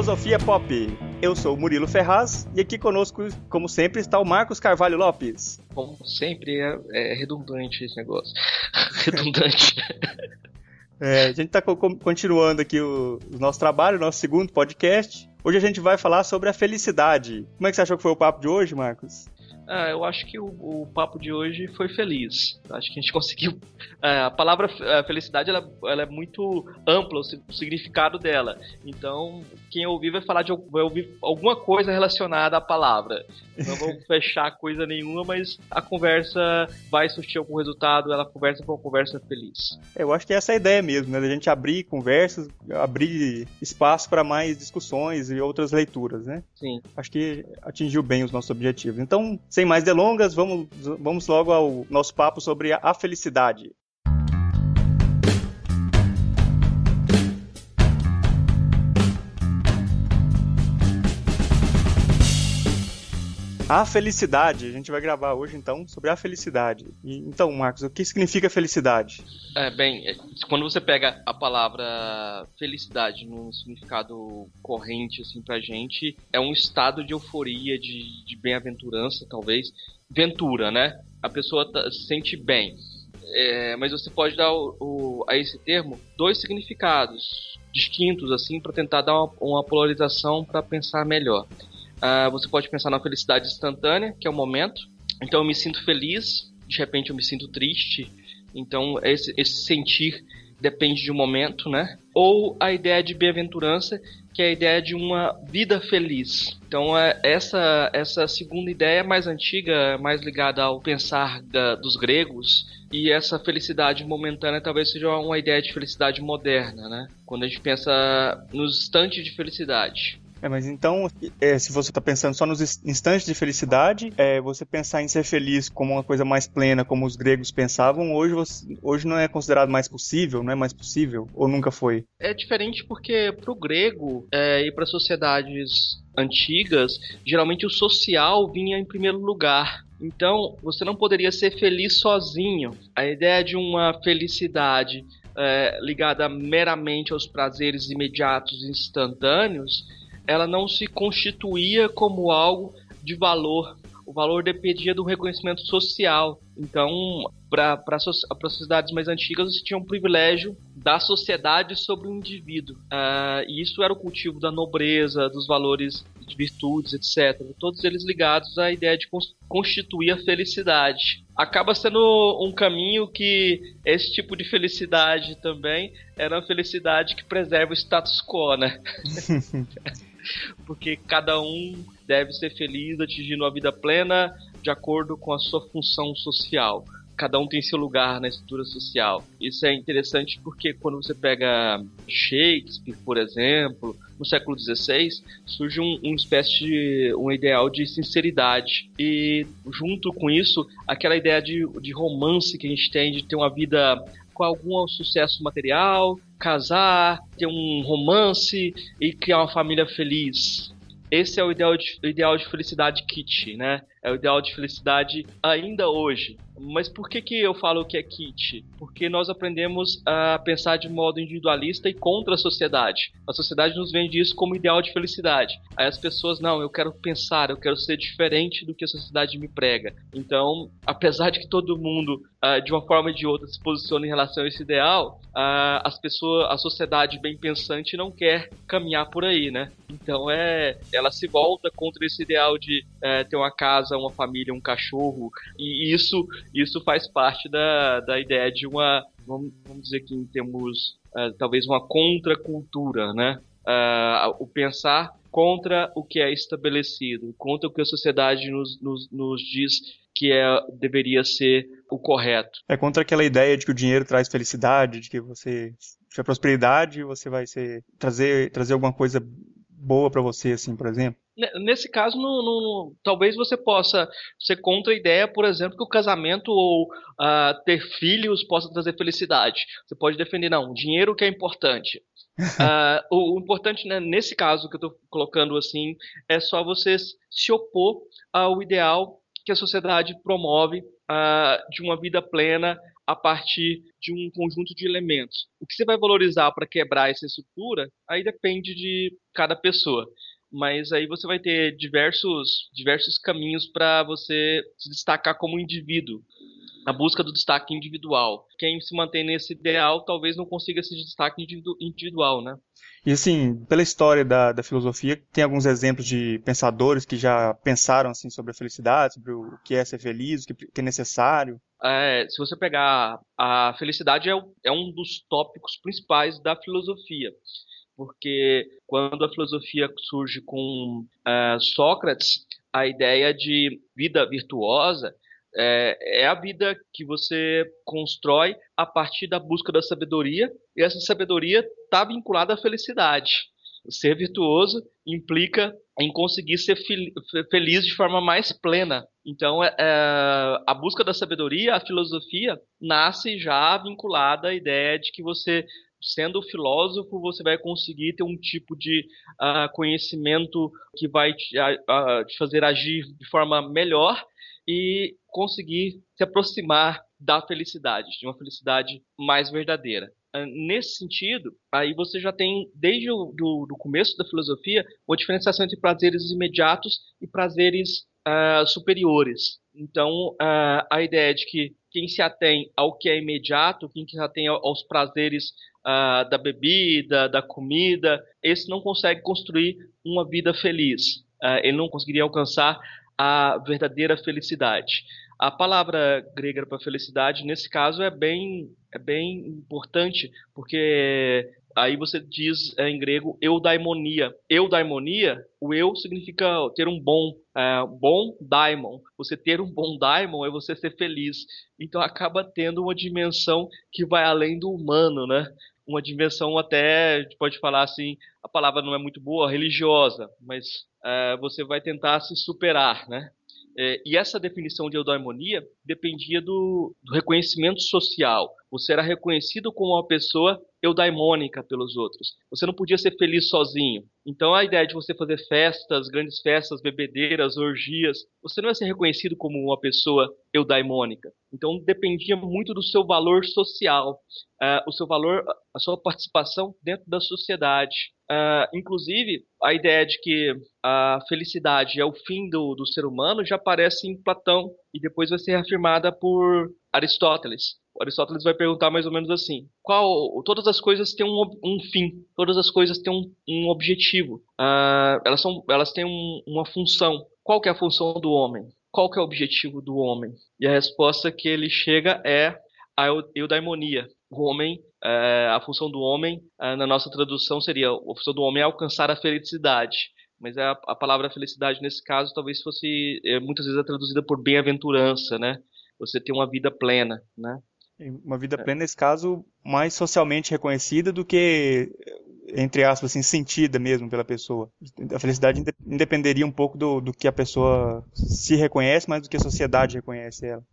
Filosofia Pop. Eu sou o Murilo Ferraz e aqui conosco, como sempre, está o Marcos Carvalho Lopes. Como sempre, é, é redundante esse negócio. redundante. É, a gente está co continuando aqui o, o nosso trabalho, o nosso segundo podcast. Hoje a gente vai falar sobre a felicidade. Como é que você achou que foi o papo de hoje, Marcos? Ah, eu acho que o, o, papo de hoje foi feliz. Acho que a gente conseguiu. É, a palavra a felicidade ela, ela, é muito ampla, o significado dela. Então, quem ouvir vai falar de vai ouvir alguma coisa relacionada à palavra. Não vou fechar coisa nenhuma, mas a conversa vai surtir algum resultado. Ela conversa com uma conversa feliz. Eu acho que essa é a ideia mesmo, né? A gente abrir conversas, abrir espaço para mais discussões e outras leituras, né? Sim. Acho que atingiu bem os nossos objetivos. Então, sem mais delongas, vamos, vamos logo ao nosso papo sobre a felicidade. A felicidade, a gente vai gravar hoje então sobre a felicidade. E, então, Marcos, o que significa felicidade? É, bem, é, quando você pega a palavra felicidade no significado corrente assim pra gente, é um estado de euforia, de, de bem-aventurança, talvez. Ventura, né? A pessoa tá, se sente bem. É, mas você pode dar o, o, a esse termo dois significados distintos assim para tentar dar uma, uma polarização para pensar melhor. Uh, você pode pensar na felicidade instantânea, que é o momento. Então eu me sinto feliz, de repente eu me sinto triste. Então esse, esse sentir depende de um momento, né? Ou a ideia de bem-aventurança, que é a ideia de uma vida feliz. Então é, essa essa segunda ideia é mais antiga, mais ligada ao pensar da, dos gregos. E essa felicidade momentânea talvez seja uma ideia de felicidade moderna, né? Quando a gente pensa nos instantes de felicidade. É, mas então, é, se você está pensando só nos instantes de felicidade, é, você pensar em ser feliz como uma coisa mais plena, como os gregos pensavam, hoje, você, hoje não é considerado mais possível, não é mais possível? Ou nunca foi? É diferente porque para o grego é, e para sociedades antigas, geralmente o social vinha em primeiro lugar. Então, você não poderia ser feliz sozinho. A ideia de uma felicidade é, ligada meramente aos prazeres imediatos e instantâneos ela não se constituía como algo de valor. O valor dependia do reconhecimento social. Então, para as sociedades mais antigas, você tinha um privilégio da sociedade sobre o indivíduo. Uh, e isso era o cultivo da nobreza, dos valores de virtudes, etc. Todos eles ligados à ideia de constituir a felicidade. Acaba sendo um caminho que esse tipo de felicidade também era uma felicidade que preserva o status quo, né? porque cada um deve ser feliz atingindo a vida plena de acordo com a sua função social. Cada um tem seu lugar na estrutura social. Isso é interessante porque quando você pega Shakespeare, por exemplo, no século XVI, surge um, espécie de um ideal de sinceridade. E junto com isso, aquela ideia de, de romance que a gente tem, de ter uma vida com algum sucesso material, casar, ter um romance e criar uma família feliz. Esse é o ideal de, ideal de felicidade kit, né? É o ideal de felicidade ainda hoje. Mas por que, que eu falo que é kit? Porque nós aprendemos a pensar de modo individualista e contra a sociedade. A sociedade nos vende isso como ideal de felicidade. Aí as pessoas, não, eu quero pensar, eu quero ser diferente do que a sociedade me prega. Então, apesar de que todo mundo, uh, de uma forma ou de outra, se posiciona em relação a esse ideal, uh, as pessoas, a sociedade bem pensante não quer caminhar por aí, né? Então, é, ela se volta contra esse ideal de uh, ter uma casa, uma família, um cachorro, e isso isso faz parte da, da ideia de uma, vamos, vamos dizer que em termos, uh, talvez uma contracultura, né? Uh, o pensar contra o que é estabelecido, contra o que a sociedade nos, nos, nos diz que é, deveria ser o correto. É contra aquela ideia de que o dinheiro traz felicidade, de que você tiver prosperidade, você vai ser, trazer, trazer alguma coisa boa para você, assim, por exemplo? Nesse caso, no, no, talvez você possa ser contra a ideia, por exemplo, que o casamento ou uh, ter filhos possa trazer felicidade. Você pode defender, não, dinheiro que é importante. uh, o, o, importante né, nesse caso que eu estou colocando assim é só você se opor ao ideal que a sociedade promove uh, de uma vida plena a partir de um conjunto de elementos. O que você vai valorizar para quebrar essa estrutura, aí depende de cada pessoa. Mas aí você vai ter diversos, diversos caminhos para você se destacar como indivíduo na busca do destaque individual. Quem se mantém nesse ideal talvez não consiga esse destaque individu individual, né? E assim, pela história da, da filosofia, tem alguns exemplos de pensadores que já pensaram assim sobre a felicidade, sobre o que é ser feliz, o que, é necessário. É, se você pegar a felicidade é, é um dos tópicos principais da filosofia porque quando a filosofia surge com uh, Sócrates, a ideia de vida virtuosa é, é, a vida que você constrói a partir da busca da sabedoria, e essa sabedoria está vinculada à felicidade. Ser virtuoso implica em conseguir ser feliz de forma mais plena. Então, é, é, a busca da sabedoria, a filosofia, nasce já vinculada à ideia de que você sendo filósofo, você vai conseguir ter um tipo de uh, conhecimento que vai te, uh, te, fazer agir de forma melhor e conseguir se aproximar da felicidade, de uma felicidade mais verdadeira. Uh, nesse sentido, aí você já tem, desde o do, do começo da filosofia, uma diferenciação entre prazeres imediatos e prazeres superiores. Então, a ideia de que quem se atém ao que é imediato, quem se atém aos prazeres uh, da bebida, da comida, esse não consegue construir uma vida feliz. Uh, ele não conseguiria alcançar a verdadeira felicidade. A palavra grega para felicidade, nesse caso, é bem, é bem importante, porque aí você diz é, em grego eudaimonia. Eudaimonia, o eu significa ter um bom, é, bom daimon. Você ter um bom daimon é você ser feliz. Então acaba tendo uma dimensão que vai além do humano, né? Uma dimensão até, a gente pode falar assim, a palavra não é muito boa, religiosa, mas é, você vai tentar se superar, né? É, e essa definição de eudaimonia dependia do, do, reconhecimento social. Você era reconhecido como uma pessoa eudaimônica pelos outros. Você não podia ser feliz sozinho. Então a ideia de você fazer festas, grandes festas, bebedeiras, orgias, você não ia ser reconhecido como uma pessoa eudaimônica. Então dependia muito do seu valor social, uh, o seu valor, a sua participação dentro da sociedade. Uh, inclusive, a ideia de que a felicidade é o fim do, do ser humano já aparece em Platão e depois vai ser reafirmada por Aristóteles. Aristóteles vai perguntar mais ou menos assim: qual todas as coisas têm um, um fim, todas as coisas têm um, um objetivo, uh, elas são elas têm um, uma função. Qual que é a função do homem? Qual que é o objetivo do homem? E a resposta que ele chega é a eudaimonia. O homem, uh, a função do homem, uh, na nossa tradução seria a função do homem é alcançar a felicidade mas a, a, palavra felicidade nesse caso talvez fosse é, muitas vezes é traduzida por bem-aventurança, né? Você ter uma vida plena, né? Uma vida é. plena, nesse caso, mais socialmente reconhecida do que, entre aspas, assim, sentida mesmo pela pessoa. A felicidade independeria um pouco do, do que a pessoa se reconhece, mas do que a sociedade reconhece ela.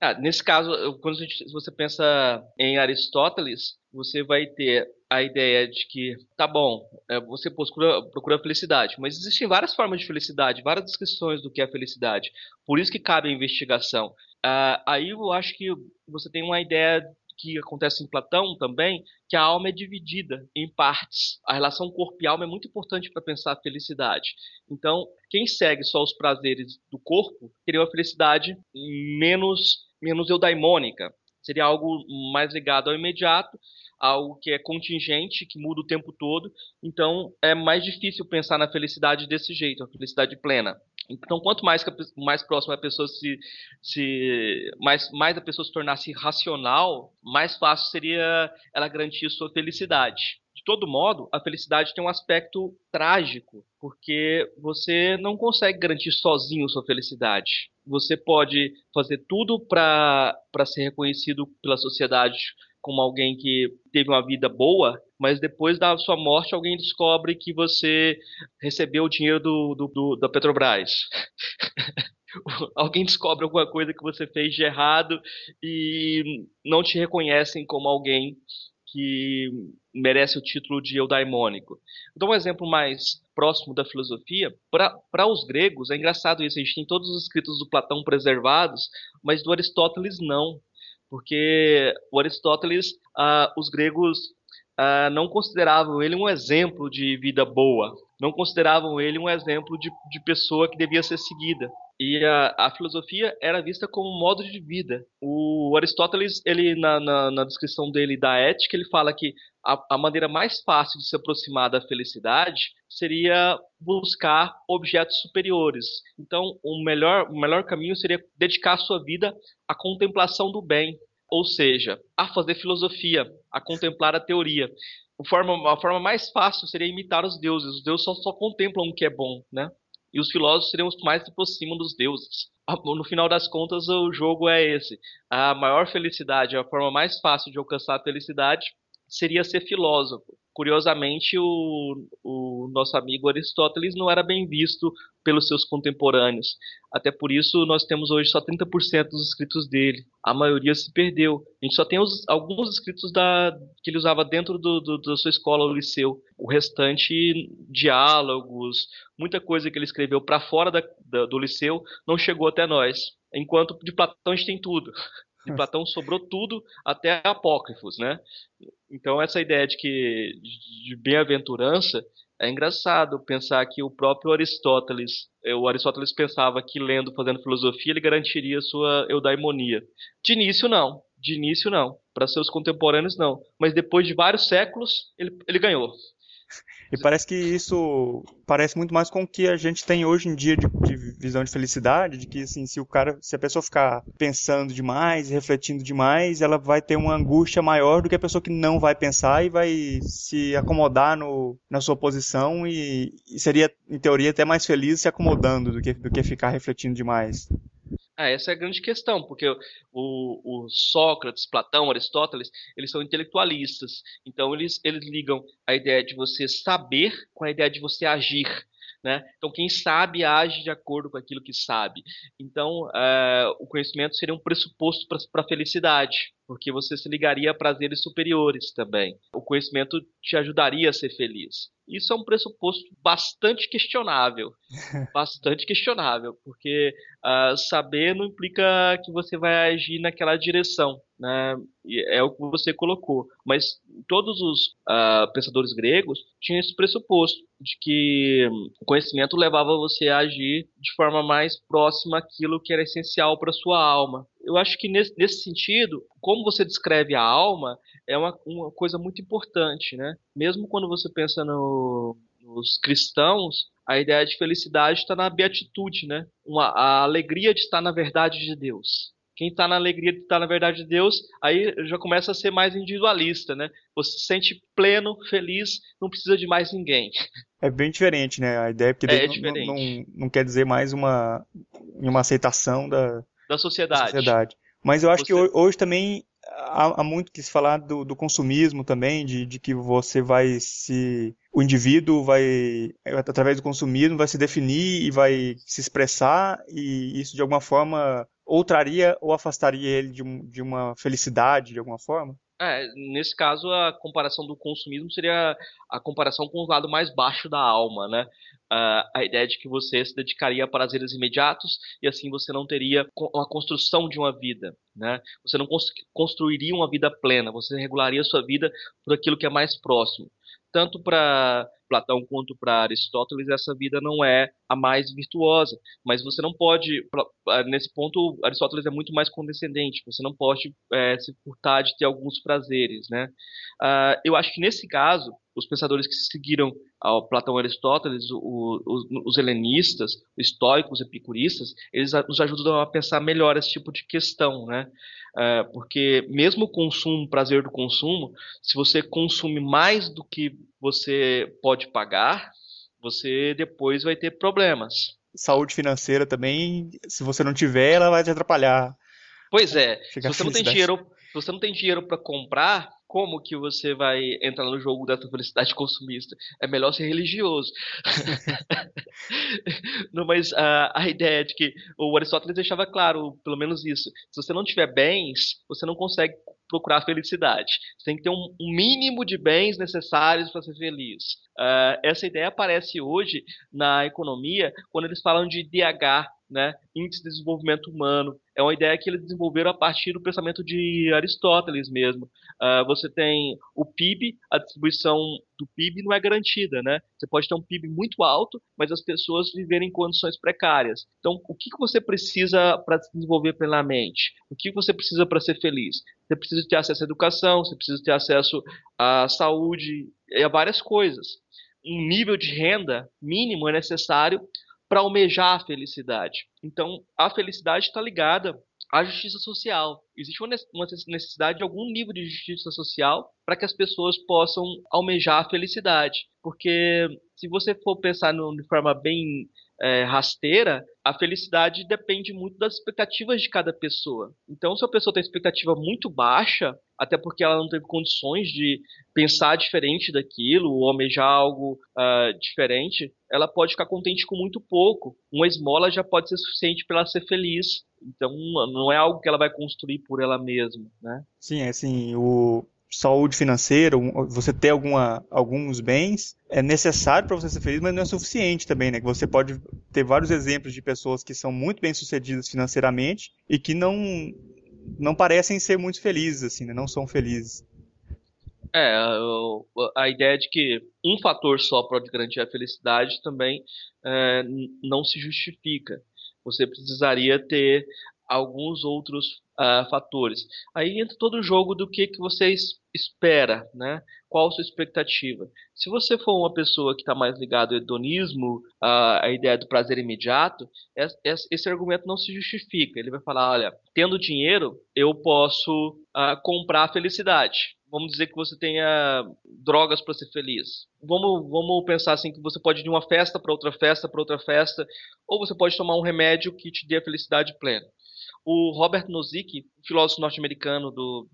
Ah, nesse caso, quando você pensa em Aristóteles, você vai ter a ideia de que, tá bom, é, você procura, procura felicidade, mas existem várias formas de felicidade, várias descrições do que é felicidade. Por isso que cabe a investigação. Uh, aí eu acho que você tem uma ideia que acontece em Platão também, que a alma é dividida em partes. A relação corpo e alma é muito importante para pensar a felicidade. Então, quem segue só os prazeres do corpo teria uma felicidade menos, menos eudaimônica. Seria algo mais ligado ao imediato, algo que é contingente, que muda o tempo todo. Então, é mais difícil pensar na felicidade desse jeito, a felicidade plena. Então, quanto mais, mais próximo a pessoa se, se mais, mais a pessoa se tornasse racional, mais fácil seria ela garantir sua felicidade. De todo modo, a felicidade tem um aspecto trágico, porque você não consegue garantir sozinho sua felicidade. Você pode fazer tudo para ser reconhecido pela sociedade como alguém que teve uma vida boa, mas depois da sua morte alguém descobre que você recebeu o dinheiro do, do, do da Petrobras. alguém descobre alguma coisa que você fez de errado e não te reconhecem como alguém que merece o título de eudaimônico. Dar um exemplo mais próximo da filosofia. Para os gregos, é engraçado isso, a gente tem todos os escritos do Platão preservados, mas do Aristóteles não porque o Aristóteles, uh, os gregos uh, não consideravam ele um exemplo de vida boa, não consideravam ele um exemplo de, de pessoa que devia ser seguida. E a, a, filosofia era vista como um modo de vida. O Aristóteles, ele na, na, na descrição dele da ética, ele fala que a, a, maneira mais fácil de se aproximar da felicidade seria buscar objetos superiores. Então, o melhor, o melhor caminho seria dedicar a sua vida à contemplação do bem, ou seja, a fazer filosofia, a contemplar a teoria. A forma, a forma mais fácil seria imitar os deuses. Os deuses só, só contemplam o que é bom, né? E os filósofos seriam os que mais se aproximam dos deuses. Ah, no final das contas, o jogo é esse. A maior felicidade, a forma mais fácil de alcançar a felicidade seria ser filósofo. Curiosamente, o, o nosso amigo Aristóteles não era bem visto pelos seus contemporâneos. Até por isso, nós temos hoje só 30% dos escritos dele. A maioria se perdeu. A gente só tem os, alguns escritos da, que ele usava dentro do, do, da sua escola, o liceu. O restante, diálogos, muita coisa que ele escreveu para fora da, da, do liceu, não chegou até nós. Enquanto de Platão a gente tem tudo. De Platão sobrou tudo, até apócrifos, né? Então essa ideia de que de bem-aventurança é engraçado pensar que o próprio Aristóteles, eh, o Aristóteles pensava que lendo, fazendo filosofia, ele garantiria sua eudaimonia. De início não, de início não, para seus contemporâneos não, mas depois de vários séculos ele, ele ganhou. E parece que isso parece muito mais com o que a gente tem hoje em dia de, de, visão de felicidade, de que assim, se o cara, se a pessoa ficar pensando demais, refletindo demais, ela vai ter uma angústia maior do que a pessoa que não vai pensar e vai se acomodar no, na sua posição e, e seria, em teoria, até mais feliz se acomodando do que, do que ficar refletindo demais. Ah, essa é a grande questão, porque o, o, Sócrates, Platão, Aristóteles, eles são intelectualistas. Então eles, eles ligam a ideia de você saber com a ideia de você agir. Né? Então, quem sabe age de acordo com aquilo que sabe. Então, uh, o conhecimento seria um pressuposto para a felicidade, porque você se ligaria a prazeres superiores também. O conhecimento te ajudaria a ser feliz. Isso é um pressuposto bastante questionável. bastante questionável, porque uh, saber não implica que você vai agir naquela direção. Né? É o que você colocou. Mas todos os uh, pensadores gregos tinham esse pressuposto de que o conhecimento levava você a agir de forma mais próxima àquilo que era essencial para sua alma. Eu acho que nesse, nesse sentido, como você descreve a alma, é uma, uma coisa muito importante, né? Mesmo quando você pensa no, nos cristãos, a ideia de felicidade está na beatitude, né? Uma, a alegria de estar na verdade de Deus. Quem está na alegria de estar na verdade de Deus, aí já começa a ser mais individualista, né? Você se sente pleno, feliz, não precisa de mais ninguém. É bem diferente, né? A ideia, porque é, não, não, não, não, quer dizer mais uma, uma aceitação da, da sociedade. Da sociedade. Mas eu acho Você... que hoje também há, há, muito que se falar do, do consumismo também, de, de, que você vai se. O indivíduo vai, através do consumismo, vai se definir e vai se expressar, e isso de alguma forma ou traria ou afastaria ele de, de uma felicidade de alguma forma? É, nesse caso, a comparação do consumismo seria a comparação com o lado mais baixo da alma, né? Uh, a ideia de que você se dedicaria a prazeres imediatos e assim você não teria uma construção de uma vida, né? Você não construiria uma vida plena, você regularia sua vida por aquilo que é mais próximo. Tanto para Platão quanto para Aristóteles, essa vida não é a mais virtuosa. Mas você não pode, nesse ponto, Aristóteles é muito mais condescendente. Você não pode é, se furtar de ter alguns prazeres, né? Uh, eu acho que nesse caso, os pensadores que seguiram ao Platão Aristóteles, o, os, os helenistas, os estoicos, epicuristas, eles nos ajudam a pensar melhor esse tipo de questão, né? Uh, porque mesmo o consumo, o prazer do consumo, se você consome mais do que você pode pagar, você depois vai ter problemas. Saúde financeira também, se você não tiver, ela vai te atrapalhar. Pois é, se você não tem dinheiro, se você não tem dinheiro para comprar, como que você vai entrar no jogo da felicidade consumista? É melhor ser religioso. não, mas a, a ideia de que o Aristóteles deixava claro, pelo menos isso. Se você não tiver bens, você não consegue procurar felicidade. Você tem que ter um, um mínimo de bens necessários para ser feliz. Uh, essa ideia aparece hoje na economia quando eles falam de DH, né? Índice de Desenvolvimento Humano. É uma ideia que eles desenvolveram a partir do pensamento de Aristóteles mesmo. Uh, você tem o PIB, a distribuição do PIB não é garantida, né? Você pode ter um PIB muito alto, mas as pessoas viverem em condições precárias. Então, o que, que você precisa para se desenvolver plenamente? O que você precisa para ser feliz? Você precisa ter acesso à educação, você precisa ter acesso à saúde e a várias coisas. Um nível de renda mínimo é necessário para almejar a felicidade. Então, a felicidade está ligada à justiça social. Existe uma necessidade de algum nível de justiça social para que as pessoas possam almejar a felicidade. Porque se você for pensar de forma bem é, rasteira, a felicidade depende muito das expectativas de cada pessoa. Então, se a pessoa tem expectativa muito baixa, até porque ela não teve condições de pensar diferente daquilo, ou almejar algo uh, diferente, ela pode ficar contente com muito pouco. Uma esmola já pode ser suficiente para ela ser feliz. Então, não é algo que ela vai construir por ela mesma, né? Sim, é assim, o, saúde financeira, você ter alguma, alguns bens, é necessário para você ser feliz, mas não é suficiente também, né? Você pode ter vários exemplos de pessoas que são muito bem sucedidas financeiramente e que não não parecem ser muito felizes, assim, né? Não são felizes. É, a ideia de que um fator só pode garantir a felicidade também é, não se justifica. Você precisaria ter alguns outros uh, fatores. Aí entra todo o jogo do que, que você espera, né? Qual a sua expectativa? Se você for uma pessoa que está mais ligado ao hedonismo, uh, à ideia do prazer imediato, esse argumento não se justifica. Ele vai falar, olha, tendo dinheiro, eu posso uh, comprar a felicidade vamos dizer que você tenha drogas para ser feliz. Vamos, vamos pensar assim que você pode ir de uma festa para outra festa para outra festa, ou você pode tomar um remédio que te dê a felicidade plena. O Robert Nozick, filósofo norte-americano do,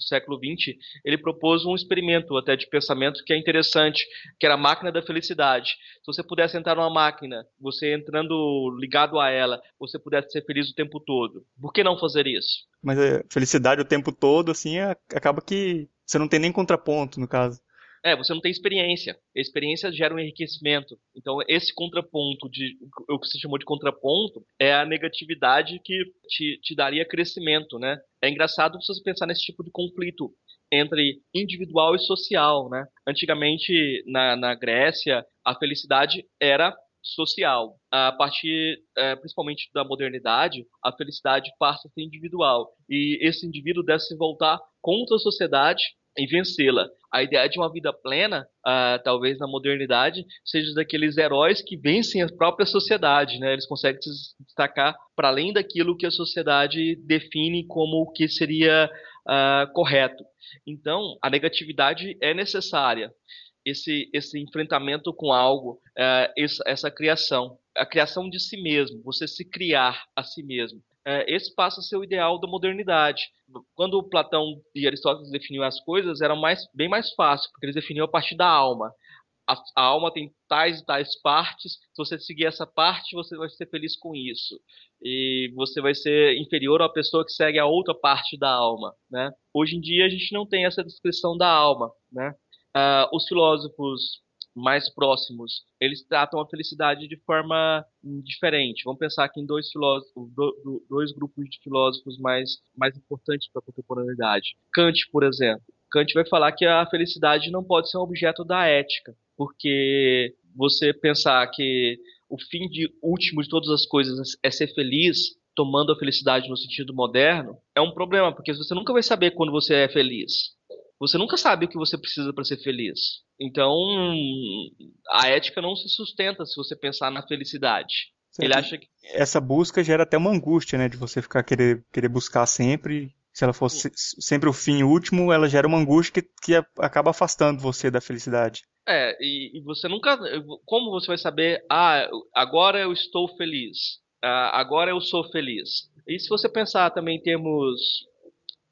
do século XX, ele propôs um experimento até de pensamento que é interessante, que era a máquina da felicidade. Se você pudesse entrar numa máquina, você entrando ligado a ela, você pudesse ser feliz o tempo todo. Por que não fazer isso? Mas a felicidade o tempo todo, assim, é, acaba que você não tem nem contraponto, no caso. É, você não tem experiência. A experiência gera um enriquecimento. Então, esse contraponto, de o que se chamou de contraponto, é a negatividade que te, te daria crescimento, né? É engraçado você pensar nesse tipo de conflito entre individual e social, né? Antigamente, na, na Grécia, a felicidade era social. A partir, é, principalmente da modernidade, a felicidade passa a ser individual. E esse indivíduo deve se voltar contra a sociedade e vencê-la. A ideia de uma vida plena, uh, talvez na modernidade, seja daqueles heróis que vencem a própria sociedade, né? Eles conseguem se destacar para além daquilo que a sociedade define como o que seria uh, correto. Então, a negatividade é necessária. Esse, esse enfrentamento com algo, uh, essa, essa criação, a criação de si mesmo, você se criar a si mesmo é, esse passa a ser o ideal da modernidade. Quando Platão e Aristóteles definiam as coisas, era mais, bem mais fácil, porque eles definiam a partir da alma. A, a, alma tem tais e tais partes, se você seguir essa parte, você vai ser feliz com isso. E você vai ser inferior à pessoa que segue a outra parte da alma. Né? Hoje em dia, a gente não tem essa descrição da alma. Né? Uh, os filósofos mais próximos, eles tratam a felicidade de forma diferente. Vamos pensar aqui em dois filósofos, dois grupos de filósofos mais, mais importantes para a contemporaneidade. Kant, por exemplo. Kant vai falar que a felicidade não pode ser um objeto da ética, porque você pensar que o fim de, último de todas as coisas é ser feliz, tomando a felicidade no sentido moderno, é um problema, porque você nunca vai saber quando você é feliz. Você nunca sabe o que você precisa para ser feliz. Então, a ética não se sustenta se você pensar na felicidade. Certo. Ele acha que essa busca gera até uma angústia, né, de você ficar querer querer buscar sempre. Se ela fosse sempre o fim último, ela gera uma angústia que, que acaba afastando você da felicidade. É, e, e você nunca. Como você vai saber, ah, agora eu estou feliz, ah, agora eu sou feliz? E se você pensar também em termos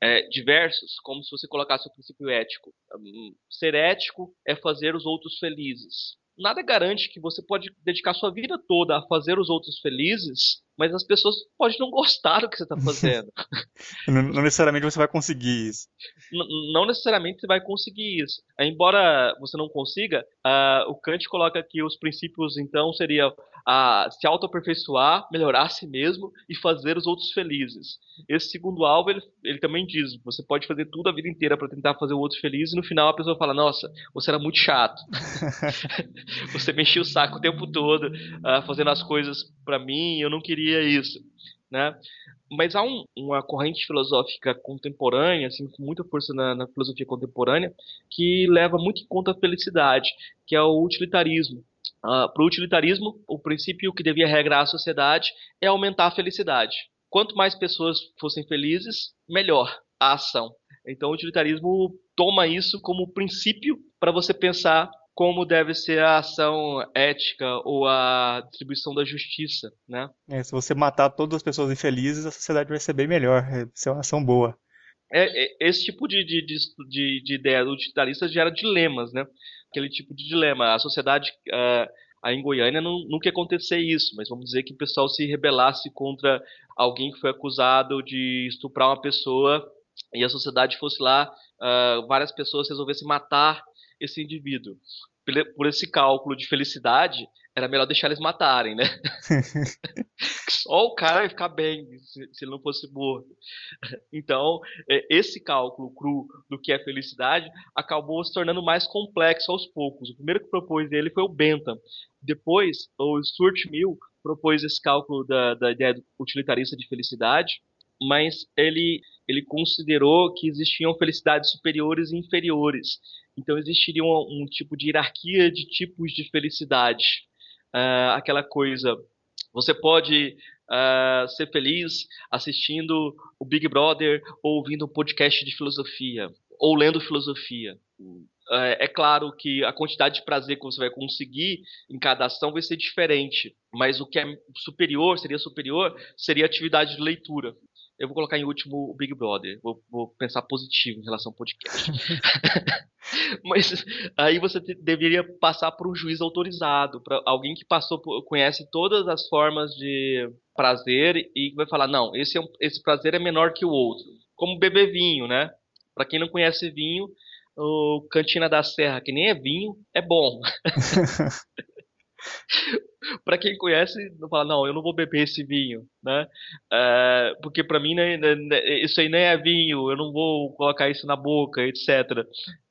é, diversos, como se você colocasse o princípio ético. Hum, ser ético é fazer os outros felizes. Nada garante que você pode dedicar sua vida toda a fazer os outros felizes, mas as pessoas podem não gostar do que você está fazendo. não necessariamente você vai conseguir isso. N não necessariamente você vai conseguir isso. Embora você não consiga, uh, o Kant coloca que os princípios, então, seria uh, se autoaperfeiçoar, melhorar a si mesmo e fazer os outros felizes. Esse segundo alvo, ele, ele também diz: você pode fazer tudo a vida inteira para tentar fazer o outro feliz, e no final a pessoa fala: Nossa, você era muito chato. você mexia o saco o tempo todo, uh, fazendo as coisas para mim, eu não queria isso. Né? Mas há um, uma corrente filosófica contemporânea, assim, com muita força na, na filosofia contemporânea, que leva muito em conta a felicidade, que é o utilitarismo. Uh, Para o utilitarismo, o princípio que devia regrar a sociedade é aumentar a felicidade. Quanto mais pessoas fossem felizes, melhor a ação. Então, o utilitarismo toma isso como princípio para você pensar como deve ser a ação ética ou a distribuição da justiça, né? É, se você matar todas as pessoas infelizes, a sociedade vai ser bem melhor, vai ser uma ação boa. É, é, esse tipo de, de, de, de ideia utilitarista gera dilemas, né? Aquele tipo de dilema. A sociedade, uh, aí em Goiânia, não, nunca ia acontecer isso, mas vamos dizer que o pessoal se rebelasse contra alguém que foi acusado de estuprar uma pessoa e a sociedade fosse lá, uh, várias pessoas resolvessem matar esse indivíduo. Por esse cálculo de felicidade, era melhor deixar eles matarem, né? Só o cara ia ficar bem se, se ele não fosse morto. Então, é, esse cálculo cru do que é felicidade acabou se tornando mais complexo aos poucos. O primeiro que propôs ele foi o Bentham. Depois, o Stuart Mill propôs esse cálculo da, da ideia utilitarista de felicidade, mas ele, ele considerou que existiam felicidades superiores e inferiores. Então existiria um, um tipo de hierarquia de tipos de felicidade. Uh, aquela coisa, você pode uh, ser feliz assistindo o Big Brother ou ouvindo um podcast de filosofia ou lendo filosofia. Uh, é claro que a quantidade de prazer que você vai conseguir em cada ação vai ser diferente, mas o que é superior, seria superior, seria a atividade de leitura eu vou colocar em último o Big Brother. Vou, vou pensar positivo em relação ao podcast. Mas aí você te, deveria passar por um juiz autorizado, para alguém que passou por, conhece todas as formas de prazer e vai falar não, esse é um, esse prazer é menor que o outro. Como beber vinho, né? Para quem não conhece vinho, o Cantina da Serra, que nem é vinho, é bom. para quem conhece, não fala, não, eu não vou beber esse vinho, né? É, porque para mim né, né, né, isso aí nem é vinho, eu não vou colocar isso na boca, etc.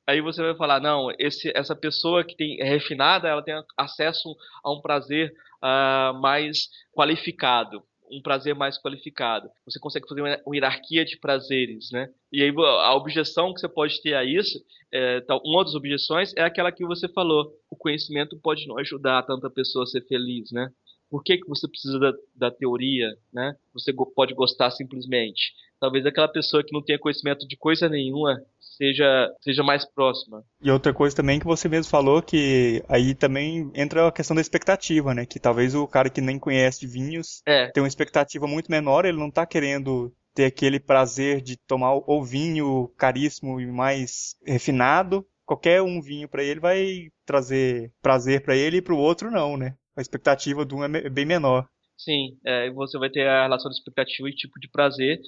Aí você vai falar, não, esse, essa pessoa que tem, é refinada, ela tem acesso a um prazer uh, mais qualificado um prazer mais qualificado. Você consegue fazer uma, uma, hierarquia de prazeres, né? E aí a objeção que você pode ter a isso, é, uma das objeções é aquela que você falou. O conhecimento pode não ajudar tanta pessoa a ser feliz, né? Por que, que você precisa da, da teoria, né? Você pode gostar simplesmente. Talvez aquela pessoa que não tenha conhecimento de coisa nenhuma seja, seja mais próxima. E outra coisa também que você mesmo falou, que aí também entra a questão da expectativa, né? Que talvez o cara que nem conhece de vinhos é. tem uma expectativa muito menor, ele não tá querendo ter aquele prazer de tomar o vinho caríssimo e mais refinado. Qualquer um vinho para ele vai trazer prazer para ele e para o outro não, né? A expectativa de um é bem menor. Sim, é, você vai ter a relação de expectativa e tipo de prazer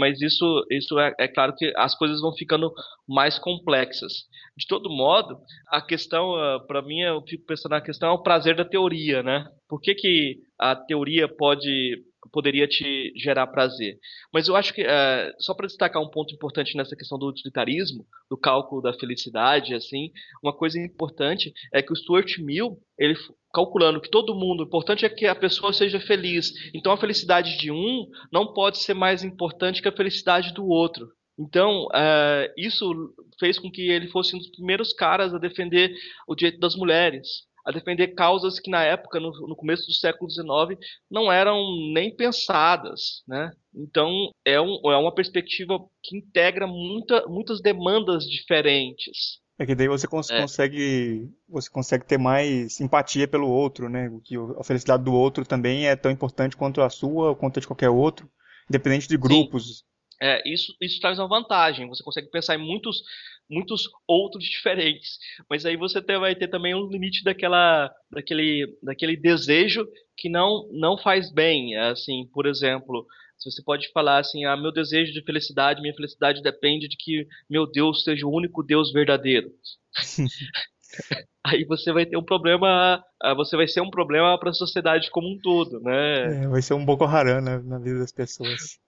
mas isso, isso é, é, claro que as coisas vão ficando mais complexas. De todo modo, a questão, ah, para mim, eu fico pensando na questão é o prazer da teoria, né? Por que, que a teoria pode poderia te gerar prazer. Mas eu acho que, uh, só para destacar um ponto importante nessa questão do utilitarismo, do cálculo da felicidade, assim, uma coisa importante é que o Stuart Mill, ele calculando que todo mundo, o importante é que a pessoa seja feliz. Então a felicidade de um não pode ser mais importante que a felicidade do outro. Então, uh, isso fez com que ele fosse um dos primeiros caras a defender o direito das mulheres a defender causas que na época, no, no começo do século XIX, não eram nem pensadas, né? Então é, um, é uma perspectiva que integra muita, muitas demandas diferentes. É que daí você cons é. consegue você consegue ter mais simpatia pelo outro, né? Que a felicidade do outro também é tão importante quanto a sua ou quanto a de qualquer outro, independente de grupos. Sim. É, isso, isso traz uma vantagem. Você consegue pensar em muitos muitos outros diferentes. Mas aí você ter, vai ter também um limite daquela, daquele, daquele desejo que não, não faz bem. Assim, por exemplo, Se você pode falar assim, ah, meu desejo de felicidade, minha felicidade depende de que meu Deus seja o único Deus verdadeiro. aí você vai ter um problema, ah, você vai ser um problema para a sociedade como um todo, né? É, vai ser um Boko Haram na, na vida das pessoas.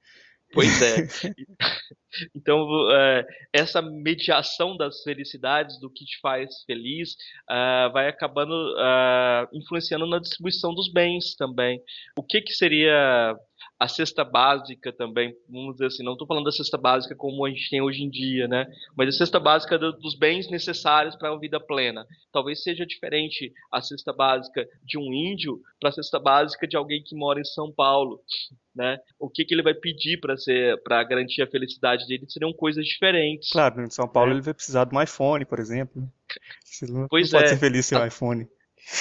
Pois é. então, é, essa mediação das felicidades, do que te faz feliz, uh, vai acabando uh, influenciando na distribuição dos bens também. O que, que seria a cesta básica também, vamos dizer assim, não estou falando da cesta básica como a gente tem hoje em dia, né? Mas a cesta básica do, dos bens necessários para uma vida plena. Talvez seja diferente a cesta básica de um índio para a cesta básica de alguém que mora em São Paulo, né? O que, que ele vai pedir para ser para garantir a felicidade dele seriam coisas diferentes. Claro, em São Paulo é. ele vai precisar de um iPhone, por exemplo. Não, pois não é. pode ser feliz sem um iPhone.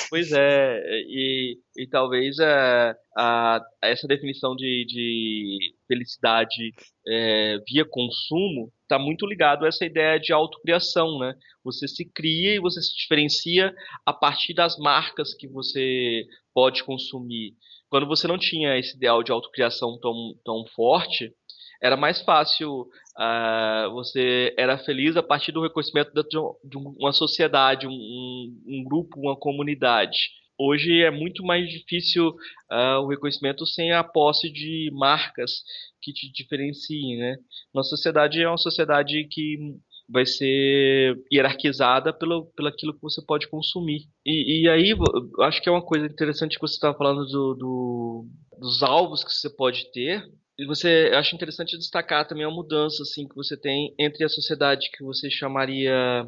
Pois é, e, e talvez a, a, essa definição de, de felicidade é, via consumo está muito ligado a essa ideia de autocriação, né? Você se cria e você se diferencia a partir das marcas que você pode consumir. Quando você não tinha esse ideal de autocriação tão, tão forte, era mais fácil, uh, você era feliz a partir do reconhecimento de uma sociedade, um, um grupo, uma comunidade. Hoje é muito mais difícil uh, o reconhecimento sem a posse de marcas que te diferenciem, né? Nossa sociedade é uma sociedade que vai ser hierarquizada pelo, pelo aquilo que você pode consumir. E, e aí, acho que é uma coisa interessante que você estava falando do, do, dos alvos que você pode ter, e você acha interessante destacar também a mudança assim que você tem entre a sociedade que você chamaria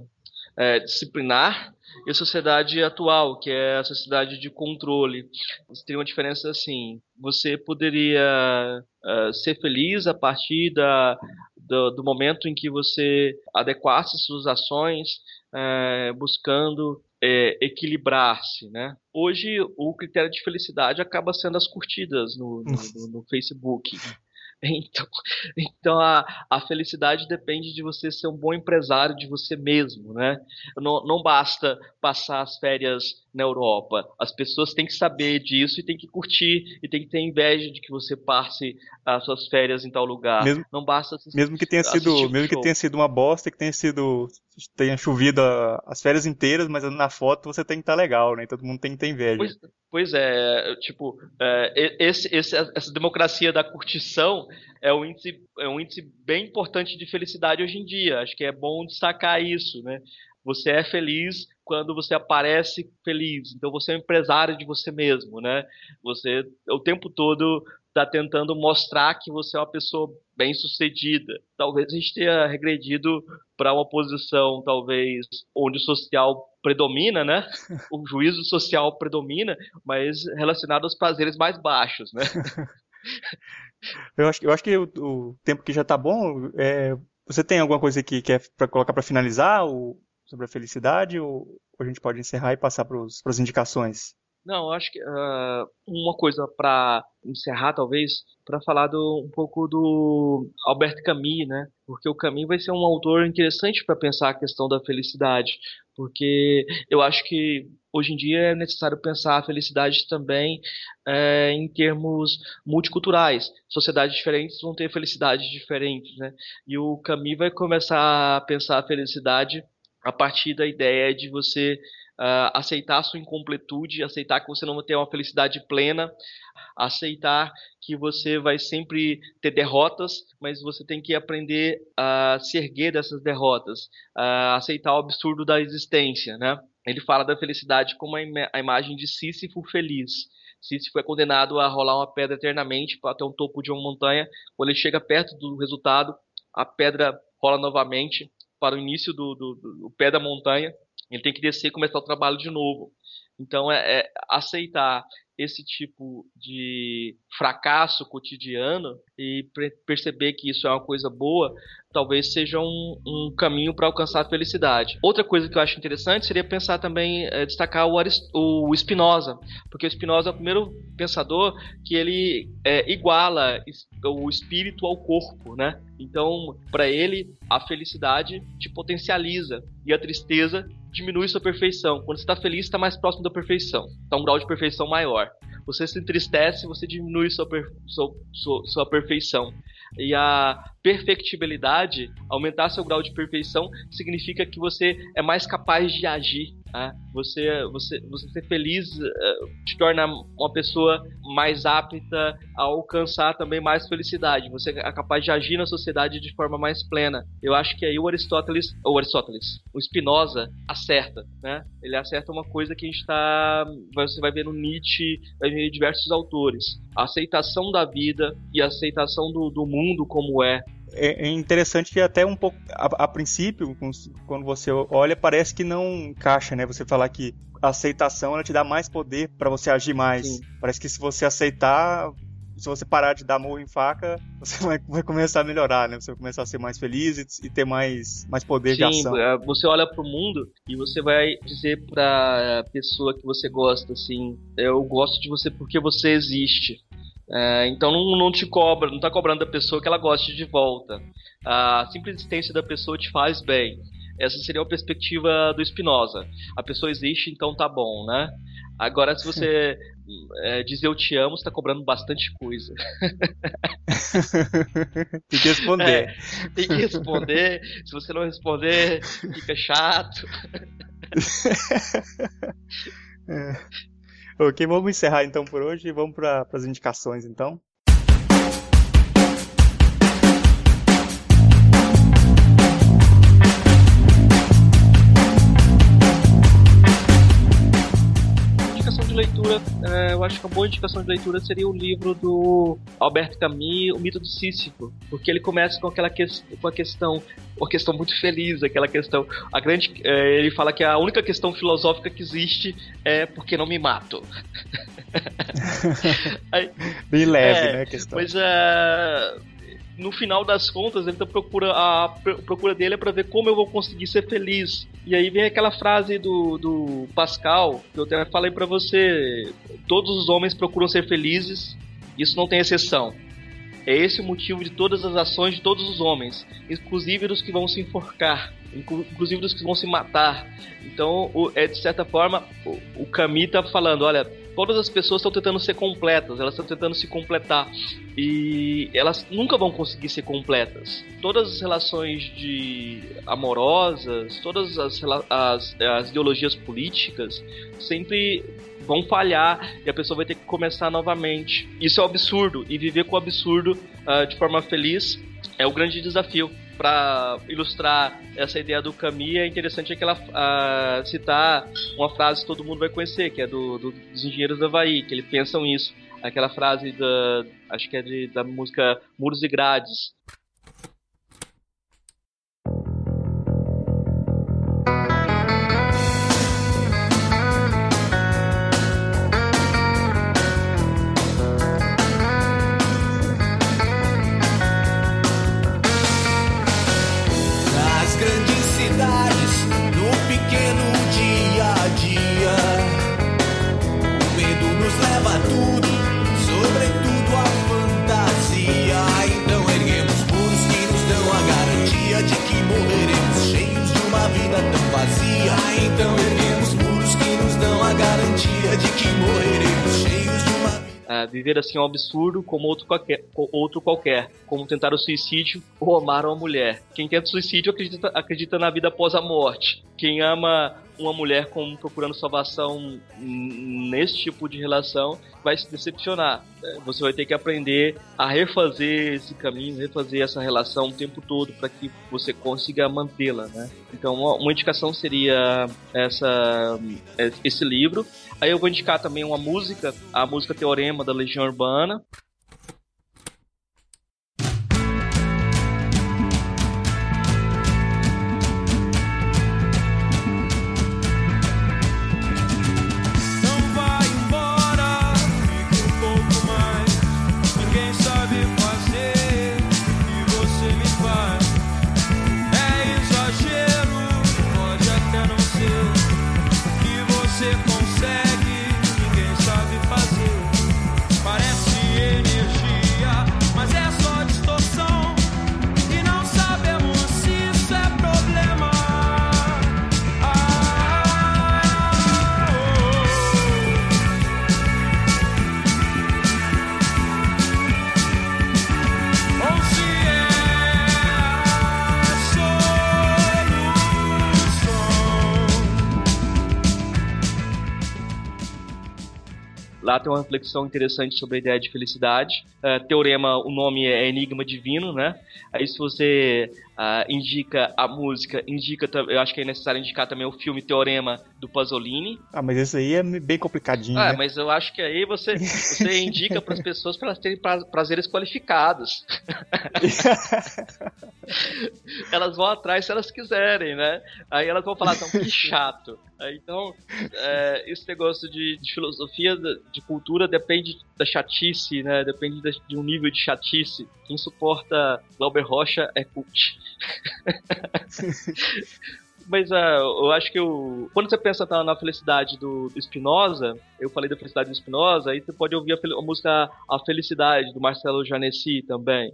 é, disciplinar e a sociedade atual, que é a sociedade de controle. Você tem uma diferença assim: você poderia uh, ser feliz a partir da, do, do, momento em que você adequasse suas ações, uh, buscando é, equilibrar-se, né? Hoje o critério de felicidade acaba sendo as curtidas no, no, no Facebook. Então, então a, a felicidade depende de você ser um bom empresário de você mesmo, né? Não, não basta passar as férias na Europa. As pessoas têm que saber disso e têm que curtir e têm que ter inveja de que você passe as suas férias em tal lugar. Mesmo, não basta assistir, mesmo que tenha sido, mesmo show. que tenha sido uma bosta, que tenha sido tenha chovido as férias inteiras, mas na foto você tem que estar tá legal, né? Todo mundo tem que ter inveja. Pois, pois é, tipo, é, esse, esse, essa democracia da curtição é um, índice, é um índice bem importante de felicidade hoje em dia. Acho que é bom destacar isso, né? Você é feliz quando você aparece feliz. Então você é um empresário de você mesmo, né? Você o tempo todo está tentando mostrar que você é uma pessoa bem sucedida. Talvez a gente tenha regredido para uma posição, talvez, onde o social predomina, né? O juízo social predomina, mas relacionado aos prazeres mais baixos, né? eu, acho, eu acho que o, o tempo que já está bom. É, você tem alguma coisa que quer para colocar para finalizar o, sobre a felicidade ou a gente pode encerrar e passar para as indicações? Não, acho que uh, uma coisa para encerrar, talvez, para falar do, um pouco do Albert Camus, né? Porque o Camus vai ser um autor interessante para pensar a questão da felicidade, porque eu acho que hoje em dia é necessário pensar a felicidade também é, em termos multiculturais. Sociedades diferentes vão ter felicidades diferentes, né? E o Camus vai começar a pensar a felicidade a partir da ideia de você uh, aceitar a sua incompletude, aceitar que você não vai ter uma felicidade plena, aceitar que você vai sempre ter derrotas, mas você tem que aprender a se erguer dessas derrotas, a aceitar o absurdo da existência, né? Ele fala da felicidade como a, im a imagem de Sísifo feliz. Sísifo é condenado a rolar uma pedra eternamente até o topo de uma montanha. Quando ele chega perto do resultado, a pedra rola novamente para o início do, do, do pé da montanha ele tem que descer e começar o trabalho de novo. Então, é, é aceitar esse tipo de fracasso cotidiano e perceber que isso é uma coisa boa, talvez seja um, um caminho para alcançar a felicidade. Outra coisa que eu acho interessante seria pensar também, é, destacar o, o Spinoza, porque o Spinoza é o primeiro pensador que ele é, iguala o espírito ao corpo, né? Então, para ele, a felicidade te potencializa e a tristeza diminui sua perfeição. Quando você está feliz, está mais próximo da perfeição, está um grau de perfeição maior. Você se entristece, você diminui sua, per, sua, sua, sua perfeição. E a perfectibilidade, aumentar seu grau de perfeição, significa que você é mais capaz de agir. Né? Você, você, você ser feliz uh, te torna uma pessoa mais apta a alcançar também mais felicidade. Você é capaz de agir na sociedade de forma mais plena. Eu acho que aí o Aristóteles, ou Aristóteles, o Spinoza acerta, né? Ele acerta uma coisa que a gente está, você vai ver no Nietzsche, vai ver em diversos autores. A aceitação da vida e a aceitação do, do mundo como é, é, é interessante que até um pouco a, a, princípio, quando você olha, parece que não encaixa, né? Você falar que a aceitação ela te dá mais poder para você agir mais. Sim. Parece que se você aceitar, se você parar de dar murro em faca, você vai, vai, começar a melhorar, né? Você vai começar a ser mais feliz e, e ter mais, mais poder Sim, de ação. É, você olha pro mundo e você vai dizer pra pessoa que você gosta, assim, eu gosto de você porque você existe. É, então não, não te cobra, não está cobrando da pessoa que ela goste de volta. A simples existência da pessoa te faz bem. Essa seria a perspectiva do Spinoza. A pessoa existe, então tá bom, né? Agora, se você é, dizer eu te amo, você tá cobrando bastante coisa. tem que responder. É, tem que responder. Se você não responder, fica chato. é. Ok, vamos encerrar então por hoje e vamos para as indicações então. Acho que uma boa indicação de leitura seria o livro do Alberto Camus, O Mito do Sísifo, porque ele começa com aquela que, com a questão, uma questão muito feliz, aquela questão, a grande, é, ele fala que a única questão filosófica que existe é porque não me mato. Aí, Bem leve, é, né, a questão. Mas é, no final das contas, ele tá procura a procura dele é para ver como eu vou conseguir ser feliz. E aí vem aquela frase do, do Pascal, que eu até falei para você, todos os homens procuram ser felizes, isso não tem exceção. É esse o motivo de todas as ações de todos os homens, inclusive dos que vão se enforcar, inclusive dos que vão se matar. Então, é de certa forma, o, o Camus tá falando, olha, todas as pessoas estão tentando ser completas, elas estão tentando se completar e elas nunca vão conseguir ser completas. Todas as relações de amorosas, todas as, as, as ideologias políticas sempre vão falhar e a pessoa vai ter que começar novamente. Isso é um absurdo e viver com o absurdo uh, de forma feliz é o grande desafio para ilustrar essa ideia do Camus, é interessante uh, citar uma frase que todo mundo vai conhecer, que é do, do, dos engenheiros do Havaí, que eles pensam isso. Aquela frase da. acho que é de, da música Muros e Grades. Viver assim é um absurdo como outro qualquer, outro qualquer, como tentar o suicídio ou amar uma mulher. Quem tenta suicídio acredita, acredita na vida após a morte. Quem ama uma mulher como procurando salvação nesse tipo de relação vai se decepcionar. É, você vai ter que aprender a refazer esse caminho, refazer essa relação o tempo todo para que você consiga mantê-la, né? Então, uma indicação seria essa, esse livro. Aí eu vou indicar também uma música, a música Teorema da Legião Urbana, tem uma reflexão interessante sobre a ideia de felicidade. Uh, teorema, o nome é Enigma Divino, né? Aí se você uh, indica a música, indica, eu acho que é necessário indicar também o filme Teorema do Pasolini. Ah, mas esse aí é bem complicadinho. Ah, né? mas eu acho que aí você, você indica para as pessoas para elas terem prazeres qualificados. elas vão atrás se elas quiserem, né? Aí elas vão falar, então, que chato. Então, é, esse negócio de, de, filosofia, de cultura, depende da chatice, né? Depende de um nível de chatice. Quem suporta Glauber Rocha é cult. Mas uh, eu acho que o, quando você pensa na felicidade do, do Spinoza, eu falei da felicidade do Spinoza, aí você pode ouvir a, a música A Felicidade, do Marcelo Janesi também.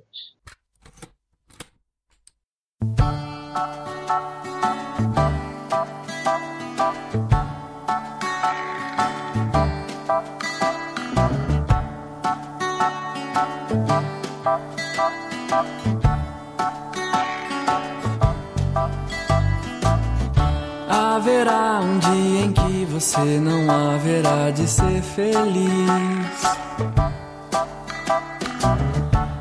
Haverá um dia em que você não haverá de ser feliz.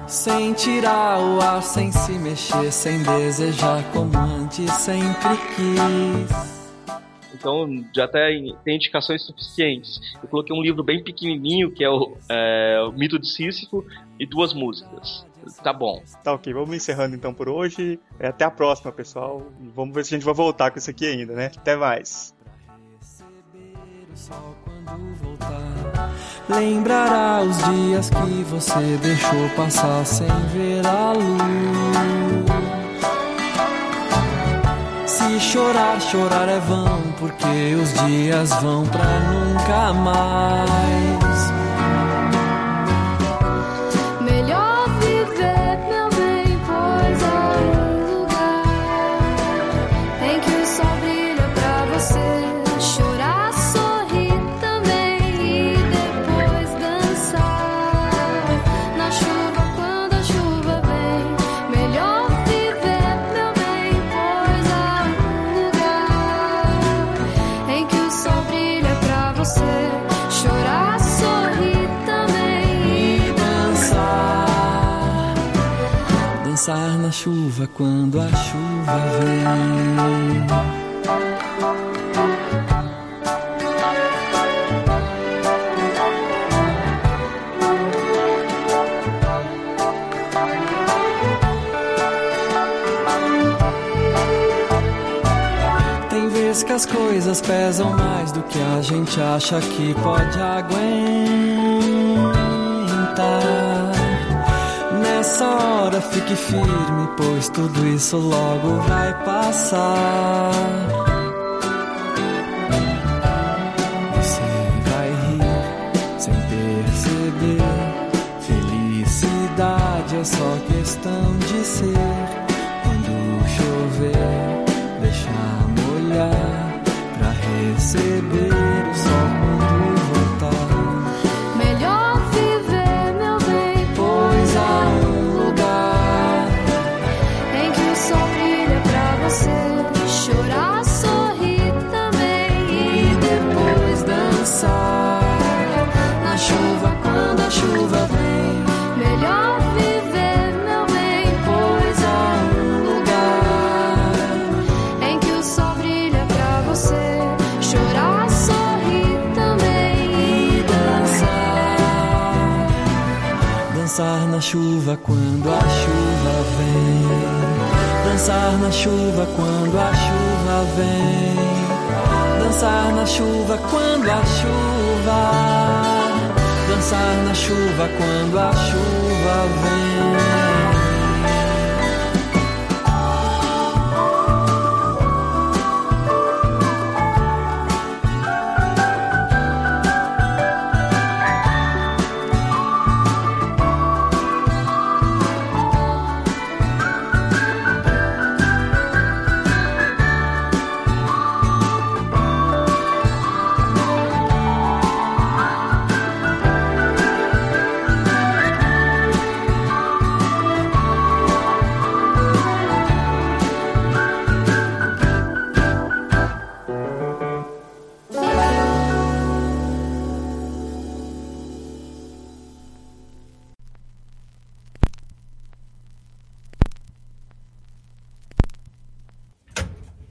Sem tirar o ar, sem se mexer, sem desejar como antes sempre quis. Então já tem, tem indicações suficientes. Eu coloquei um livro bem pequenininho que é o, é, o Mito de Sísifo e duas músicas. Tá bom. Tá ok, vamos encerrando então por hoje. É, até a próxima, pessoal. Vamos ver se a gente vai voltar com isso aqui ainda, né? Até mais. Lembrará os dias que você deixou passar sem ver a luz. Se chorar, chorar é vão, porque os dias vão pra nunca mais. Chuva quando a chuva vem. Que as coisas pesam mais do que a gente acha que pode aguentar. Hora fique firme, pois tudo isso logo vai passar. Você vai rir sem perceber. Felicidade é só questão de ser. Quando chover, deixa molhar pra receber chuva quando a chuva vem. Dançar na chuva quando a chuva vem. Dançar na chuva quando a chuva. Dançar na chuva quando a chuva vem.